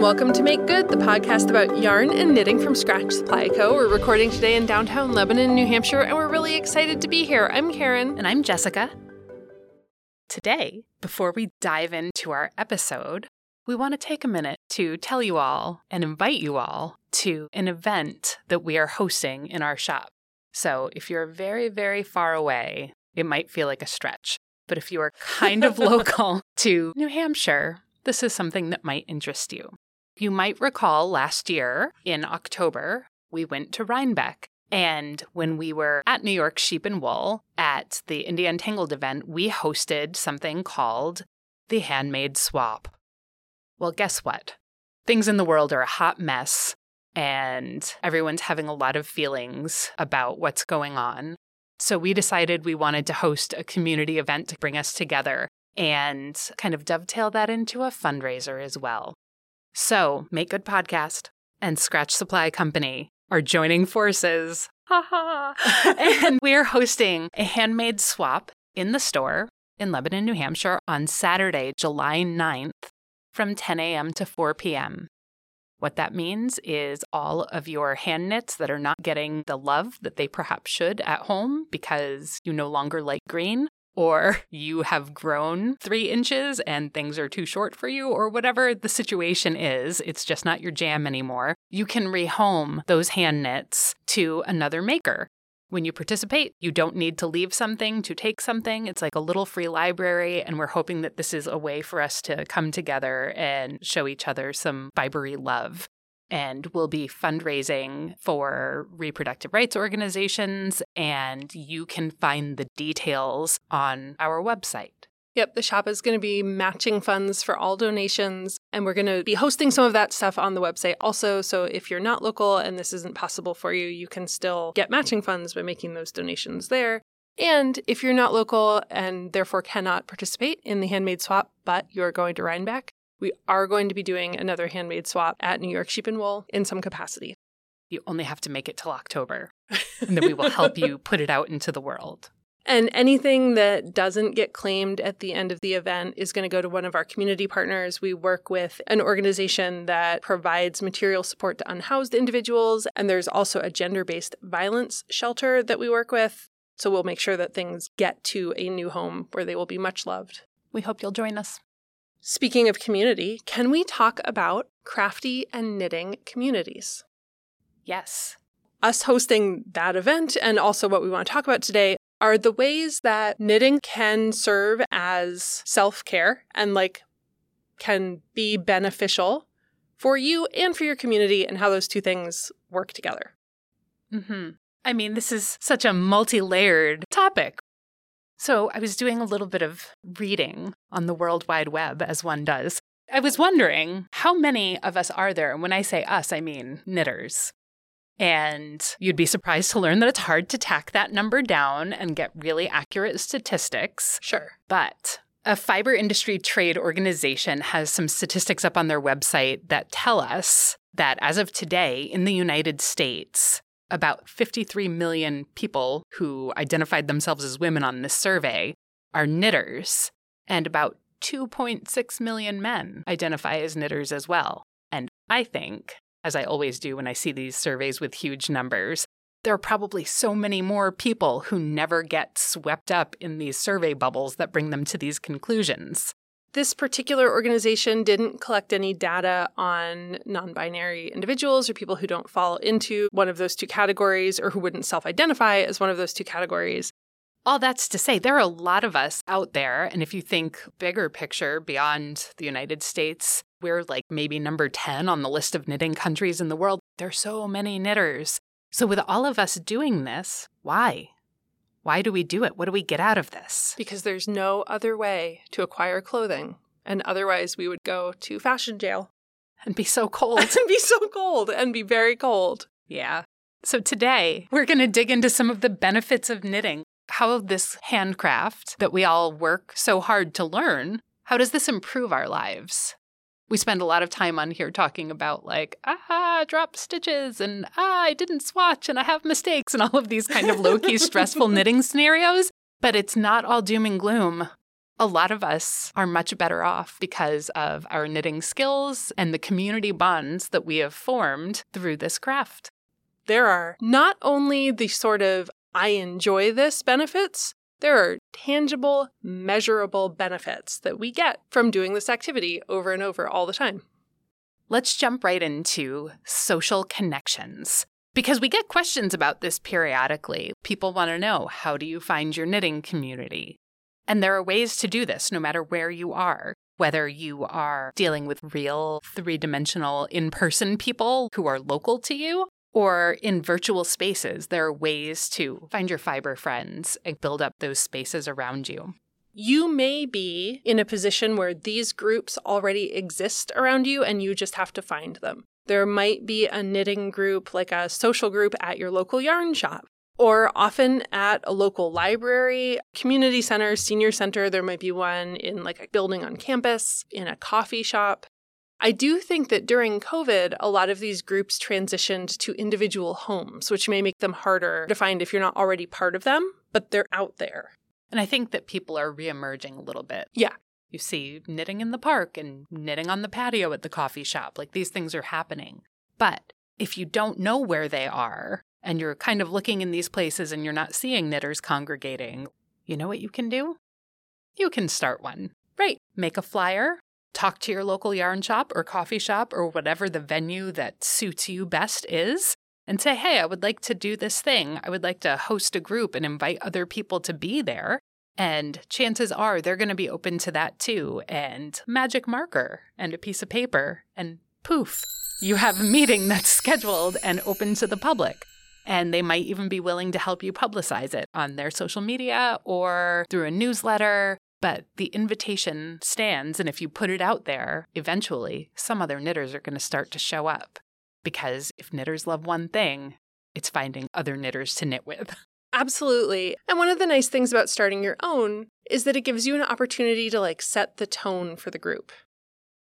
and welcome to Make Good, the podcast about yarn and knitting from Scratch Supply Co. We're recording today in downtown Lebanon, New Hampshire, and we're really excited to be here. I'm Karen. And I'm Jessica. Today, before we dive into our episode, we want to take a minute to tell you all and invite you all to an event that we are hosting in our shop. So, if you're very, very far away, it might feel like a stretch. But if you are kind of local to New Hampshire, this is something that might interest you. You might recall last year in October, we went to Rhinebeck. And when we were at New York Sheep and Wool at the Indie Untangled event, we hosted something called the Handmade Swap. Well, guess what? Things in the world are a hot mess, and everyone's having a lot of feelings about what's going on. So we decided we wanted to host a community event to bring us together and kind of dovetail that into a fundraiser as well. So, Make Good Podcast and Scratch Supply Company are joining forces. and we're hosting a handmade swap in the store in Lebanon, New Hampshire on Saturday, July 9th from 10 a.m. to 4 p.m. What that means is all of your hand knits that are not getting the love that they perhaps should at home because you no longer like green, or you have grown three inches and things are too short for you, or whatever the situation is, it's just not your jam anymore, you can rehome those hand knits to another maker. When you participate, you don't need to leave something to take something. It's like a little free library, and we're hoping that this is a way for us to come together and show each other some fibery love. And we'll be fundraising for reproductive rights organizations, and you can find the details on our website. Yep, the shop is going to be matching funds for all donations, and we're going to be hosting some of that stuff on the website also. So if you're not local and this isn't possible for you, you can still get matching funds by making those donations there. And if you're not local and therefore cannot participate in the handmade swap, but you're going to Rhinebeck, we are going to be doing another handmade swap at New York Sheep and Wool in some capacity. You only have to make it till October, and then we will help you put it out into the world. And anything that doesn't get claimed at the end of the event is going to go to one of our community partners. We work with an organization that provides material support to unhoused individuals. And there's also a gender based violence shelter that we work with. So we'll make sure that things get to a new home where they will be much loved. We hope you'll join us. Speaking of community, can we talk about crafty and knitting communities? Yes. Us hosting that event and also what we want to talk about today are the ways that knitting can serve as self care and like can be beneficial for you and for your community and how those two things work together. Mm-hmm. I mean, this is such a multi layered topic. So, I was doing a little bit of reading on the World Wide Web, as one does. I was wondering how many of us are there? And when I say us, I mean knitters. And you'd be surprised to learn that it's hard to tack that number down and get really accurate statistics. Sure. But a fiber industry trade organization has some statistics up on their website that tell us that as of today in the United States, about 53 million people who identified themselves as women on this survey are knitters, and about 2.6 million men identify as knitters as well. And I think as I always do when I see these surveys with huge numbers, there are probably so many more people who never get swept up in these survey bubbles that bring them to these conclusions. This particular organization didn't collect any data on non binary individuals or people who don't fall into one of those two categories or who wouldn't self identify as one of those two categories. All that's to say, there are a lot of us out there. And if you think bigger picture beyond the United States, we're like maybe number 10 on the list of knitting countries in the world. There's so many knitters. So, with all of us doing this, why? Why do we do it? What do we get out of this? Because there's no other way to acquire clothing. And otherwise, we would go to fashion jail. And be so cold. and be so cold and be very cold. Yeah. So, today, we're going to dig into some of the benefits of knitting how this handcraft that we all work so hard to learn, how does this improve our lives? We spend a lot of time on here talking about like, ah, drop stitches and ah, I didn't swatch and I have mistakes and all of these kind of low key stressful knitting scenarios. But it's not all doom and gloom. a lot of us are much better off because of our knitting skills and the community bonds that we have formed through this craft. There are not only the sort of I enjoy this benefits, there are tangible, measurable benefits that we get from doing this activity over and over all the time. Let's jump right into social connections. Because we get questions about this periodically. People want to know how do you find your knitting community? And there are ways to do this no matter where you are. Whether you are dealing with real three dimensional in person people who are local to you, or in virtual spaces, there are ways to find your fiber friends and build up those spaces around you. You may be in a position where these groups already exist around you and you just have to find them. There might be a knitting group, like a social group at your local yarn shop or often at a local library, community center, senior center. There might be one in like a building on campus, in a coffee shop. I do think that during COVID, a lot of these groups transitioned to individual homes, which may make them harder to find if you're not already part of them, but they're out there. And I think that people are reemerging a little bit. Yeah. You see knitting in the park and knitting on the patio at the coffee shop. Like these things are happening. But if you don't know where they are, and you're kind of looking in these places and you're not seeing knitters congregating, you know what you can do? You can start one. Right. Make a flyer, talk to your local yarn shop or coffee shop or whatever the venue that suits you best is, and say, hey, I would like to do this thing. I would like to host a group and invite other people to be there. And chances are they're going to be open to that too. And magic marker and a piece of paper, and poof, you have a meeting that's scheduled and open to the public. And they might even be willing to help you publicize it on their social media or through a newsletter. But the invitation stands. And if you put it out there, eventually some other knitters are going to start to show up. Because if knitters love one thing, it's finding other knitters to knit with. Absolutely. And one of the nice things about starting your own is that it gives you an opportunity to like set the tone for the group.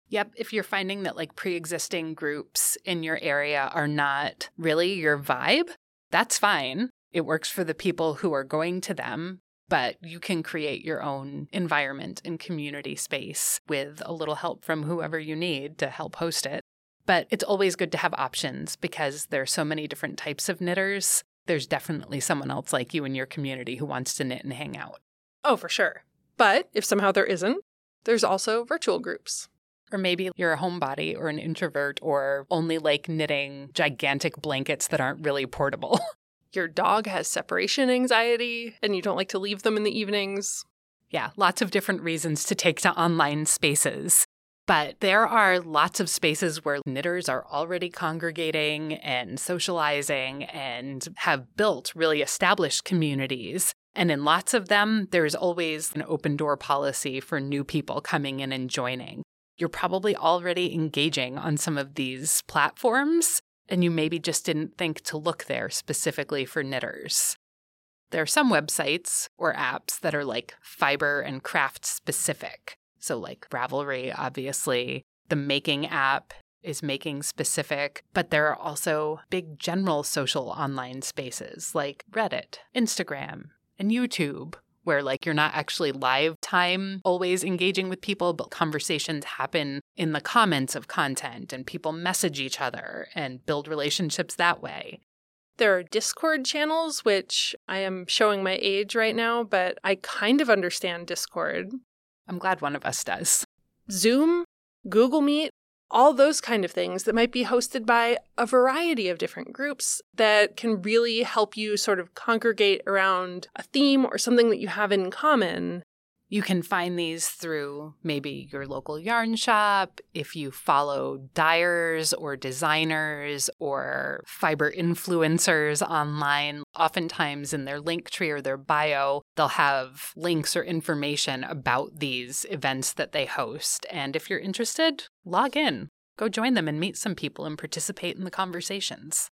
Yep, if you're finding that like pre existing groups in your area are not really your vibe, that's fine. It works for the people who are going to them, but you can create your own environment and community space with a little help from whoever you need to help host it. But it's always good to have options because there are so many different types of knitters. There's definitely someone else like you in your community who wants to knit and hang out. Oh, for sure. But if somehow there isn't, there's also virtual groups. Or maybe you're a homebody or an introvert or only like knitting gigantic blankets that aren't really portable. Your dog has separation anxiety and you don't like to leave them in the evenings. Yeah, lots of different reasons to take to online spaces. But there are lots of spaces where knitters are already congregating and socializing and have built really established communities. And in lots of them, there's always an open door policy for new people coming in and joining you're probably already engaging on some of these platforms, and you maybe just didn't think to look there specifically for knitters. There are some websites or apps that are like fiber and craft specific. So, like Ravelry, obviously, the Making app is making specific, but there are also big general social online spaces like Reddit, Instagram, and YouTube where like you're not actually live time always engaging with people, but conversations happen in the comments of content and people message each other and build relationships that way. There are Discord channels, which I am showing my age right now, but I kind of understand Discord. I'm glad one of us does. Zoom, Google Meet, all those kind of things that might be hosted by a variety of different groups that can really help you sort of congregate around a theme or something that you have in common. You can find these through maybe your local yarn shop, if you follow dyers or designers or fiber influencers online. Oftentimes in their link tree or their bio, they'll have links or information about these events that they host. And if you're interested, log in, go join them and meet some people and participate in the conversations.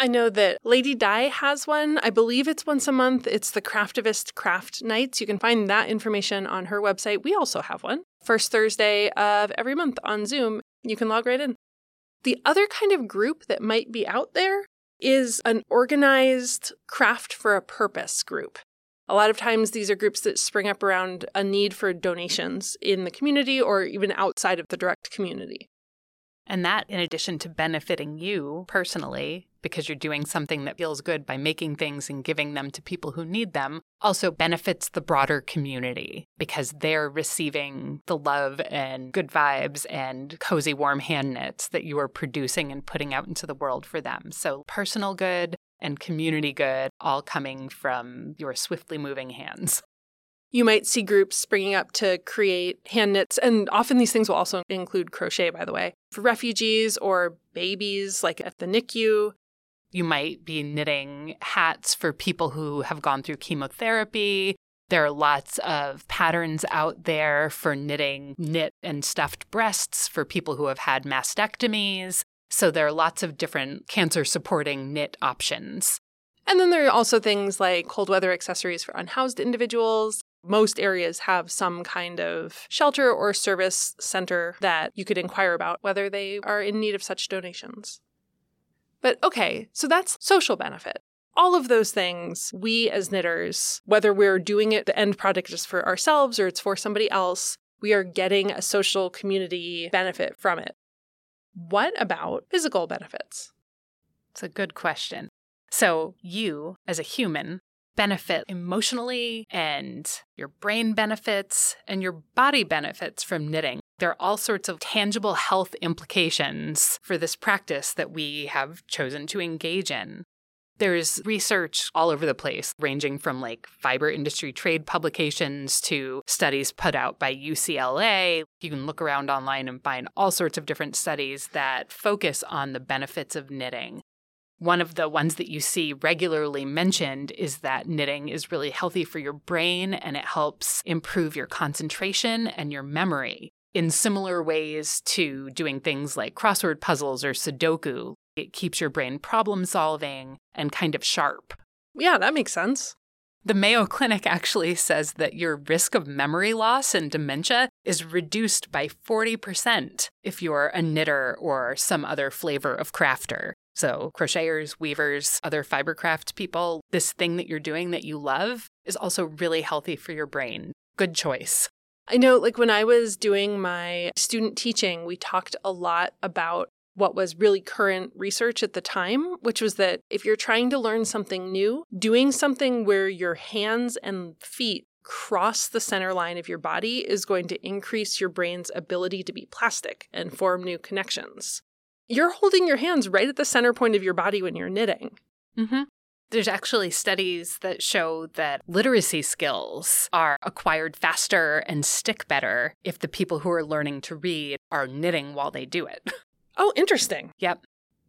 I know that Lady Dye has one. I believe it's once a month. It's the Craftivist Craft Nights. You can find that information on her website. We also have one. First Thursday of every month on Zoom. You can log right in. The other kind of group that might be out there is an organized craft for a purpose group. A lot of times, these are groups that spring up around a need for donations in the community or even outside of the direct community. And that, in addition to benefiting you personally, because you're doing something that feels good by making things and giving them to people who need them, also benefits the broader community because they're receiving the love and good vibes and cozy, warm hand knits that you are producing and putting out into the world for them. So, personal good and community good all coming from your swiftly moving hands. You might see groups springing up to create hand knits, and often these things will also include crochet, by the way, for refugees or babies, like at the NICU. You might be knitting hats for people who have gone through chemotherapy. There are lots of patterns out there for knitting knit and stuffed breasts for people who have had mastectomies. So there are lots of different cancer supporting knit options. And then there are also things like cold weather accessories for unhoused individuals, most areas have some kind of shelter or service center that you could inquire about whether they are in need of such donations. But okay, so that's social benefit. All of those things, we as knitters, whether we're doing it, the end product is for ourselves or it's for somebody else, we are getting a social community benefit from it. What about physical benefits? It's a good question. So, you as a human benefit emotionally, and your brain benefits, and your body benefits from knitting. There are all sorts of tangible health implications for this practice that we have chosen to engage in. There's research all over the place, ranging from like fiber industry trade publications to studies put out by UCLA. You can look around online and find all sorts of different studies that focus on the benefits of knitting. One of the ones that you see regularly mentioned is that knitting is really healthy for your brain and it helps improve your concentration and your memory in similar ways to doing things like crossword puzzles or Sudoku. It keeps your brain problem solving and kind of sharp. Yeah, that makes sense. The Mayo Clinic actually says that your risk of memory loss and dementia is reduced by 40% if you're a knitter or some other flavor of crafter. So, crocheters, weavers, other fibercraft people, this thing that you're doing that you love is also really healthy for your brain. Good choice. I know, like when I was doing my student teaching, we talked a lot about what was really current research at the time, which was that if you're trying to learn something new, doing something where your hands and feet cross the center line of your body is going to increase your brain's ability to be plastic and form new connections you're holding your hands right at the center point of your body when you're knitting. Mm-hmm. There's actually studies that show that literacy skills are acquired faster and stick better if the people who are learning to read are knitting while they do it. Oh, interesting. Yep.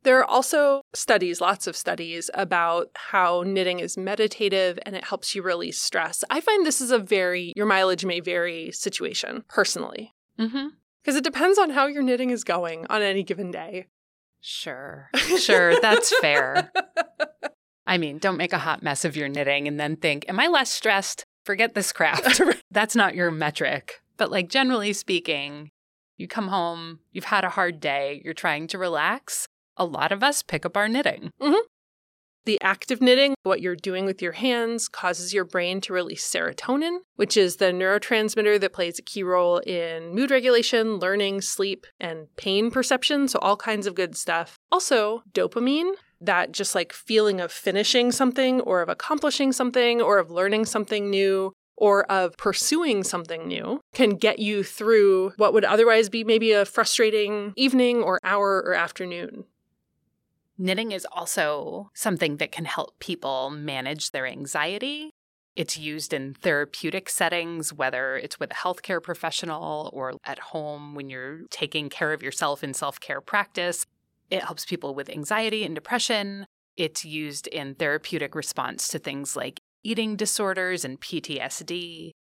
There are also studies, lots of studies, about how knitting is meditative and it helps you release stress. I find this is a very, your mileage may vary situation personally. Mm-hmm. Because it depends on how your knitting is going on any given day. Sure. Sure. That's fair. I mean, don't make a hot mess of your knitting and then think, am I less stressed? Forget this craft. That's not your metric. But, like, generally speaking, you come home, you've had a hard day, you're trying to relax. A lot of us pick up our knitting. Mm-hmm. The active knitting, what you're doing with your hands, causes your brain to release serotonin, which is the neurotransmitter that plays a key role in mood regulation, learning, sleep, and pain perception. So, all kinds of good stuff. Also, dopamine, that just like feeling of finishing something or of accomplishing something or of learning something new or of pursuing something new can get you through what would otherwise be maybe a frustrating evening or hour or afternoon. Knitting is also something that can help people manage their anxiety. It's used in therapeutic settings, whether it's with a healthcare professional or at home when you're taking care of yourself in self care practice. It helps people with anxiety and depression. It's used in therapeutic response to things like eating disorders and PTSD.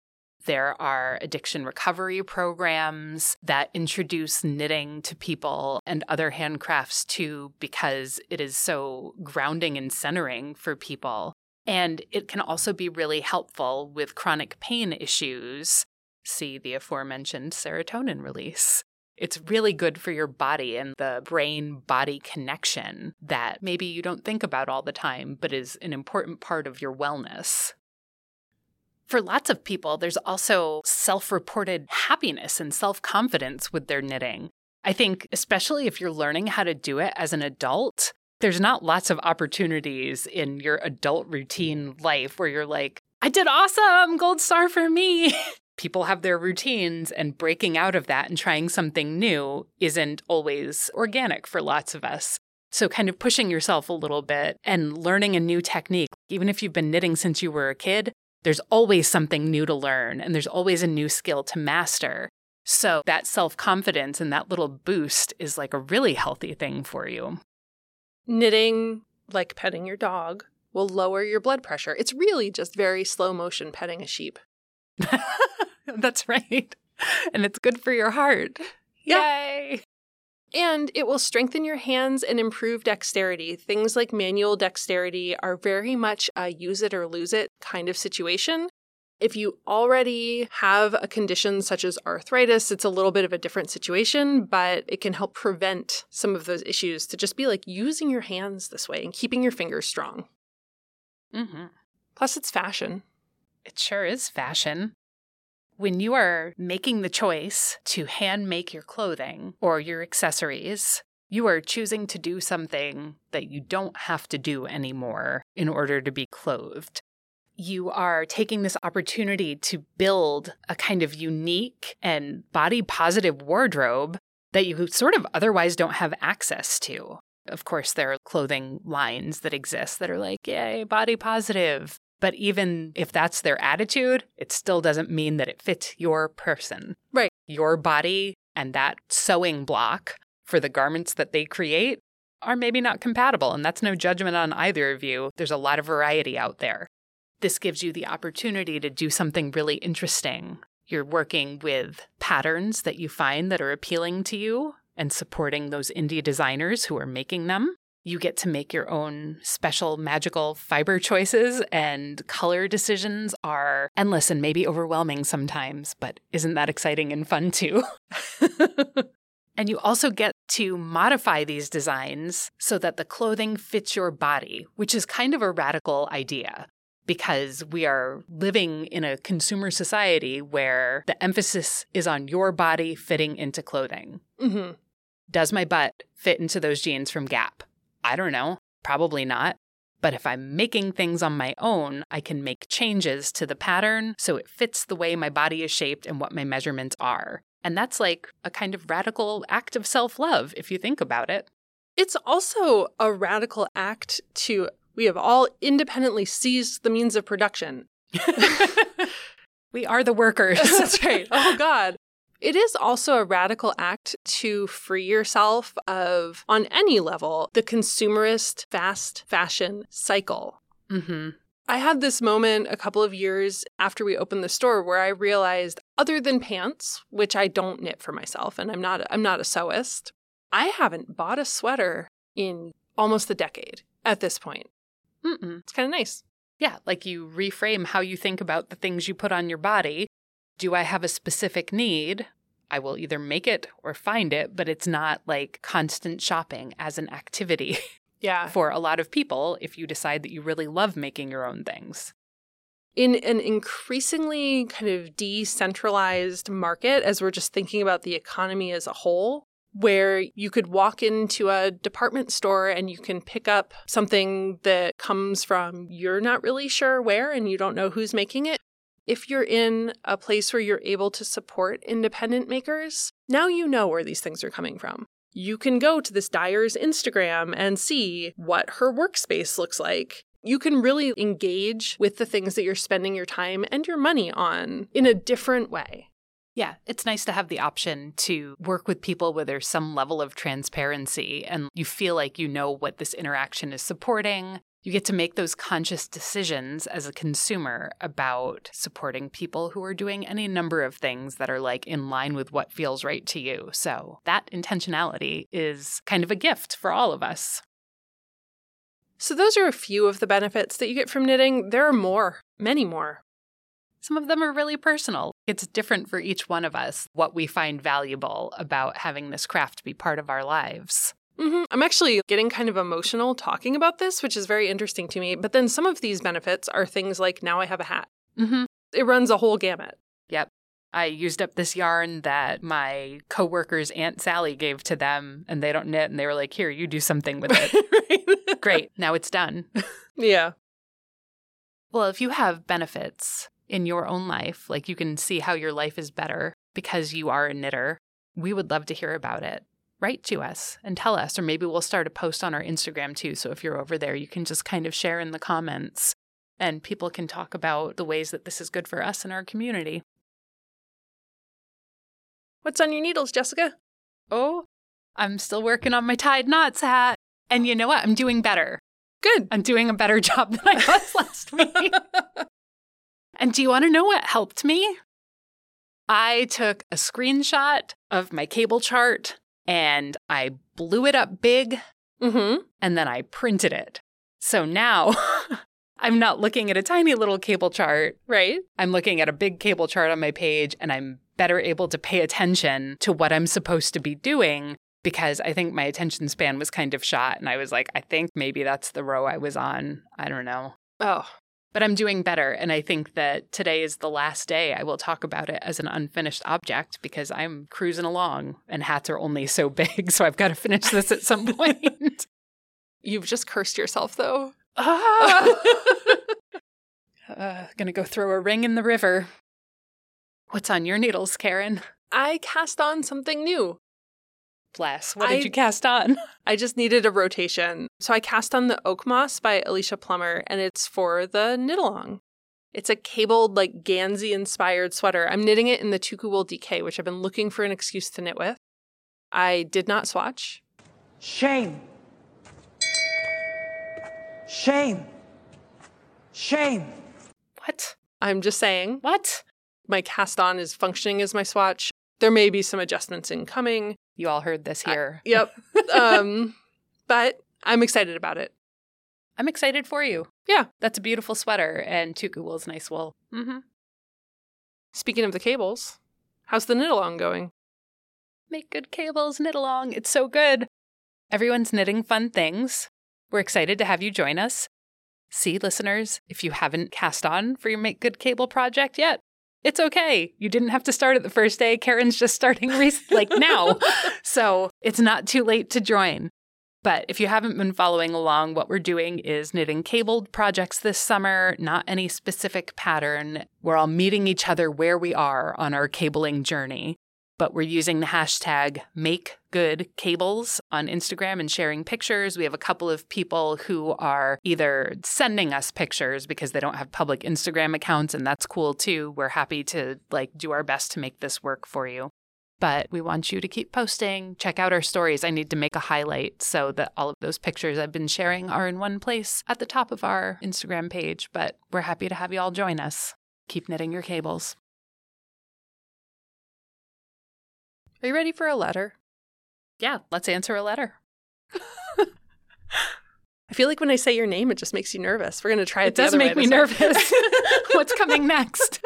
There are addiction recovery programs that introduce knitting to people and other handcrafts too, because it is so grounding and centering for people. And it can also be really helpful with chronic pain issues. See the aforementioned serotonin release. It's really good for your body and the brain body connection that maybe you don't think about all the time, but is an important part of your wellness. For lots of people, there's also self reported happiness and self confidence with their knitting. I think, especially if you're learning how to do it as an adult, there's not lots of opportunities in your adult routine life where you're like, I did awesome, gold star for me. People have their routines, and breaking out of that and trying something new isn't always organic for lots of us. So, kind of pushing yourself a little bit and learning a new technique, even if you've been knitting since you were a kid, there's always something new to learn and there's always a new skill to master. So, that self confidence and that little boost is like a really healthy thing for you. Knitting, like petting your dog, will lower your blood pressure. It's really just very slow motion petting a sheep. That's right. And it's good for your heart. Yeah. Yay! And it will strengthen your hands and improve dexterity. Things like manual dexterity are very much a use it or lose it kind of situation. If you already have a condition such as arthritis, it's a little bit of a different situation, but it can help prevent some of those issues to just be like using your hands this way and keeping your fingers strong. Mm-hmm. Plus, it's fashion. It sure is fashion. When you are making the choice to hand make your clothing or your accessories, you are choosing to do something that you don't have to do anymore in order to be clothed. You are taking this opportunity to build a kind of unique and body positive wardrobe that you sort of otherwise don't have access to. Of course, there are clothing lines that exist that are like, yay, body positive. But even if that's their attitude, it still doesn't mean that it fits your person. Right. Your body and that sewing block for the garments that they create are maybe not compatible. And that's no judgment on either of you. There's a lot of variety out there. This gives you the opportunity to do something really interesting. You're working with patterns that you find that are appealing to you and supporting those indie designers who are making them. You get to make your own special magical fiber choices, and color decisions are endless and maybe overwhelming sometimes, but isn't that exciting and fun too? and you also get to modify these designs so that the clothing fits your body, which is kind of a radical idea because we are living in a consumer society where the emphasis is on your body fitting into clothing. Mm-hmm. Does my butt fit into those jeans from Gap? I don't know. Probably not. But if I'm making things on my own, I can make changes to the pattern so it fits the way my body is shaped and what my measurements are. And that's like a kind of radical act of self love if you think about it. It's also a radical act to, we have all independently seized the means of production. we are the workers. That's right. Oh, God. It is also a radical act to free yourself of, on any level, the consumerist fast fashion cycle. Mm-hmm. I had this moment a couple of years after we opened the store where I realized other than pants, which I don't knit for myself and I'm not I'm not a sewist, I haven't bought a sweater in almost a decade at this point. Mm-mm. It's kind of nice. Yeah, like you reframe how you think about the things you put on your body do I have a specific need? I will either make it or find it, but it's not like constant shopping as an activity. Yeah. for a lot of people if you decide that you really love making your own things. In an increasingly kind of decentralized market, as we're just thinking about the economy as a whole, where you could walk into a department store and you can pick up something that comes from you're not really sure where and you don't know who's making it, if you're in a place where you're able to support independent makers, now you know where these things are coming from. You can go to this dyer's Instagram and see what her workspace looks like. You can really engage with the things that you're spending your time and your money on in a different way. Yeah, it's nice to have the option to work with people where there's some level of transparency and you feel like you know what this interaction is supporting. You get to make those conscious decisions as a consumer about supporting people who are doing any number of things that are like in line with what feels right to you. So, that intentionality is kind of a gift for all of us. So, those are a few of the benefits that you get from knitting. There are more, many more. Some of them are really personal. It's different for each one of us what we find valuable about having this craft be part of our lives. Mm-hmm. I'm actually getting kind of emotional talking about this, which is very interesting to me. But then some of these benefits are things like now I have a hat. Mm-hmm. It runs a whole gamut. Yep. I used up this yarn that my coworker's Aunt Sally gave to them, and they don't knit, and they were like, "Here, you do something with it." Great, now it's done. Yeah. Well, if you have benefits in your own life, like you can see how your life is better because you are a knitter, we would love to hear about it. Write to us and tell us, or maybe we'll start a post on our Instagram too. So if you're over there, you can just kind of share in the comments and people can talk about the ways that this is good for us and our community. What's on your needles, Jessica? Oh, I'm still working on my tied knots hat. And you know what? I'm doing better. Good. I'm doing a better job than I was last week. and do you want to know what helped me? I took a screenshot of my cable chart and I blew it up big Mm-hmm. and then I printed it. So now I'm not looking at a tiny little cable chart. Right. I'm looking at a big cable chart on my page and I'm better able to pay attention to what I'm supposed to be doing because I think my attention span was kind of shot. And I was like, I think maybe that's the row I was on. I don't know. Oh, But I'm doing better. And I think that today is the last day I will talk about it as an unfinished object because I'm cruising along and hats are only so big. So I've got to finish this at some point. you've just cursed yourself, though. ah! uh, gonna go throw a ring in the river. What's on your needles, Karen? I cast on something new. Bless. What I- did you cast on? I just needed a rotation. So I cast on the Oakmoss by Alicia Plummer, and it's for the knit along. It's a cabled, like Gansey inspired sweater. I'm knitting it in the Tukuwool DK, which I've been looking for an excuse to knit with. I did not swatch. Shame. Shame. Shame. What? I'm just saying What? my cast on is functioning as my swatch. There may be some adjustments incoming. You all heard this here. Yep. um, but I'm excited about it. I'm excited for you. Yeah. That's a beautiful sweater, and Tukuwool's nice wool. Mm-hmm. Speaking of the cables, how's the knit along going? Make good cables, knit along. It's so good. Everyone's knitting fun things. We're excited to have you join us. See, listeners, if you haven't cast on for your Make Good Cable project yet, it's okay. You didn't have to start it the first day. Karen's just starting re- like now. So it's not too late to join. But if you haven't been following along, what we're doing is knitting cabled projects this summer, not any specific pattern. We're all meeting each other where we are on our cabling journey. But we're using the hashtag MakeGoodCables on Instagram and sharing pictures. We have a couple of people who are either sending us pictures because they don't have public Instagram accounts, and that's cool too. We're happy to like do our best to make this work for you. But we want you to keep posting. Check out our stories. I need to make a highlight so that all of those pictures I've been sharing are in one place at the top of our Instagram page. But we're happy to have you all join us. Keep knitting your cables. Are you ready for a letter? Yeah, let's answer a letter. I feel like when I say your name, it just makes you nervous. We're going to try it. It does make me nervous. What's coming next?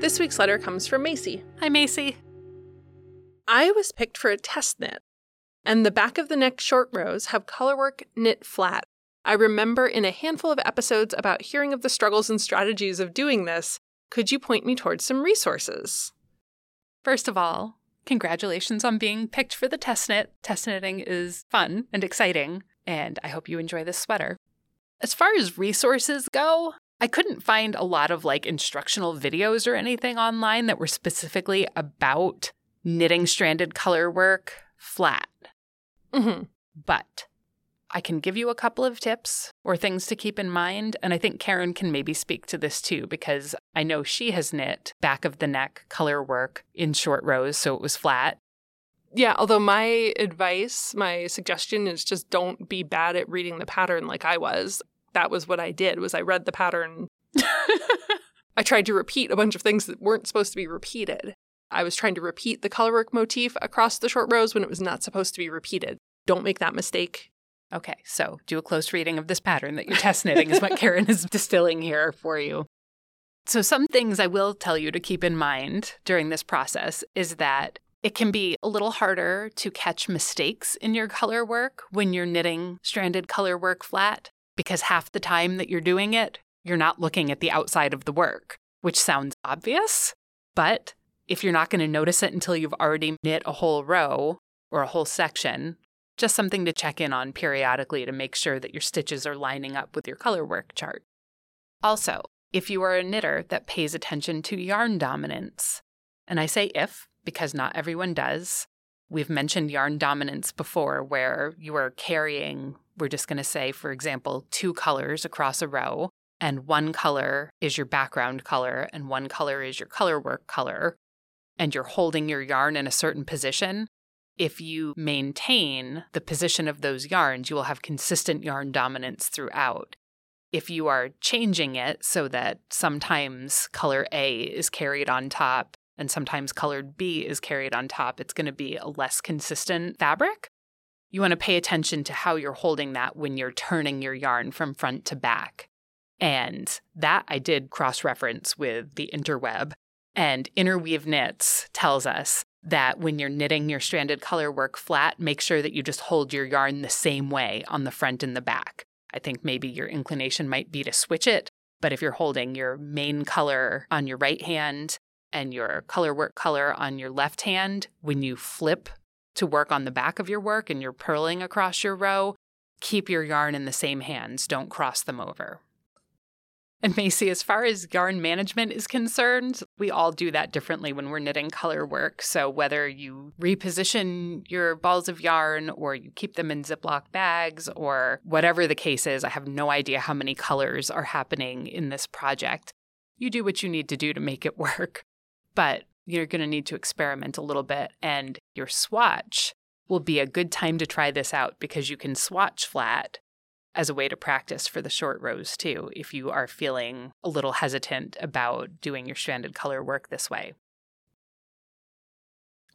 This week's letter comes from Macy. Hi, Macy. I was picked for a test knit, and the back of the neck short rows have colorwork knit flat. I remember in a handful of episodes about hearing of the struggles and strategies of doing this. Could you point me towards some resources? First of all, congratulations on being picked for the test knit. Test knitting is fun and exciting, and I hope you enjoy this sweater. As far as resources go, I couldn't find a lot of like instructional videos or anything online that were specifically about knitting stranded color work flat. Mm-hmm. But I can give you a couple of tips or things to keep in mind. And I think Karen can maybe speak to this too, because I know she has knit back of the neck color work in short rows, so it was flat. Yeah, although my advice, my suggestion is just don't be bad at reading the pattern like I was. That was what I did was I read the pattern. I tried to repeat a bunch of things that weren't supposed to be repeated. I was trying to repeat the colorwork motif across the short rows when it was not supposed to be repeated. Don't make that mistake. Okay, so do a close reading of this pattern that you're test knitting, is what Karen is distilling here for you. So, some things I will tell you to keep in mind during this process is that it can be a little harder to catch mistakes in your color work when you're knitting stranded color work flat because half the time that you're doing it, you're not looking at the outside of the work, which sounds obvious. But if you're not going to notice it until you've already knit a whole row or a whole section, just something to check in on periodically to make sure that your stitches are lining up with your color work chart. Also, if you are a knitter that pays attention to yarn dominance, and I say if because not everyone does. We've mentioned yarn dominance before, where you are carrying, we're just going to say, for example, two colors across a row, and one color is your background color, and one color is your color work color, and you're holding your yarn in a certain position. If you maintain the position of those yarns, you will have consistent yarn dominance throughout if you are changing it so that sometimes color A is carried on top and sometimes colored B is carried on top, it's going to be a less consistent fabric. You want to pay attention to how you're holding that when you're turning your yarn from front to back. And that I did cross reference with the interweb. And Interweave Knits tells us that when you're knitting your stranded color work flat, make sure that you just hold your yarn the same way on the front and the back. I think maybe your inclination might be to switch it, but if you're holding your main color on your right hand and your color work color on your left hand, when you flip to work on the back of your work and you're purling across your row, keep your yarn in the same hands. Don't cross them over. And Macy, as far as yarn management is concerned, we all do that differently when we're knitting color work. So whether you reposition your balls of yarn or you keep them in Ziploc bags or whatever the case is, I have no idea how many colors are happening in this project. You do what you need to do to make it work but you're going to need to experiment a little bit. And your swatch will be a good time to try this out because you can swatch flat as a way to practice for the short rows too, if you are feeling a little hesitant about doing your stranded color work this way.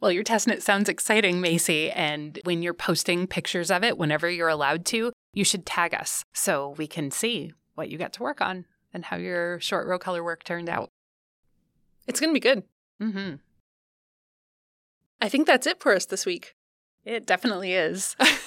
Well, your test knit sounds exciting, Macy. And when you're posting pictures of it, whenever you're allowed to, you should tag us so we can see what you got to work on and how your short row color work turned out. It's going to be good. Mm-hmm. I think that's it for us this week. It definitely is.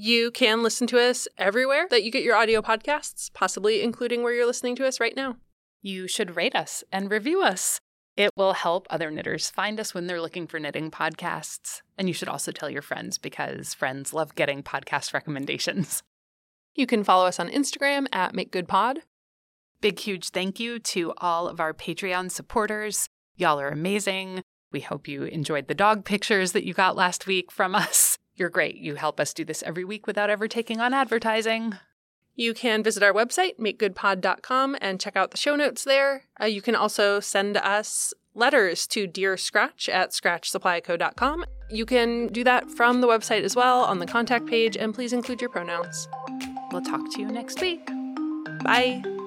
you can listen to us everywhere that you get your audio podcasts, possibly including where you're listening to us right now. You should rate us and review us. It will help other knitters find us when they're looking for knitting podcasts. And you should also tell your friends because friends love getting podcast recommendations. You can follow us on Instagram at MakeGoodPod. Big, huge thank you to all of our Patreon supporters. Y'all are amazing. We hope you enjoyed the dog pictures that you got last week from us. You're great. You help us do this every week without ever taking on advertising. You can visit our website, makegoodpod.com, and check out the show notes there. Uh, you can also send us letters to Dear Scratch at scratchsupplyco.com. You can do that from the website as well on the contact page, and please include your pronouns. We'll talk to you next week. Bye.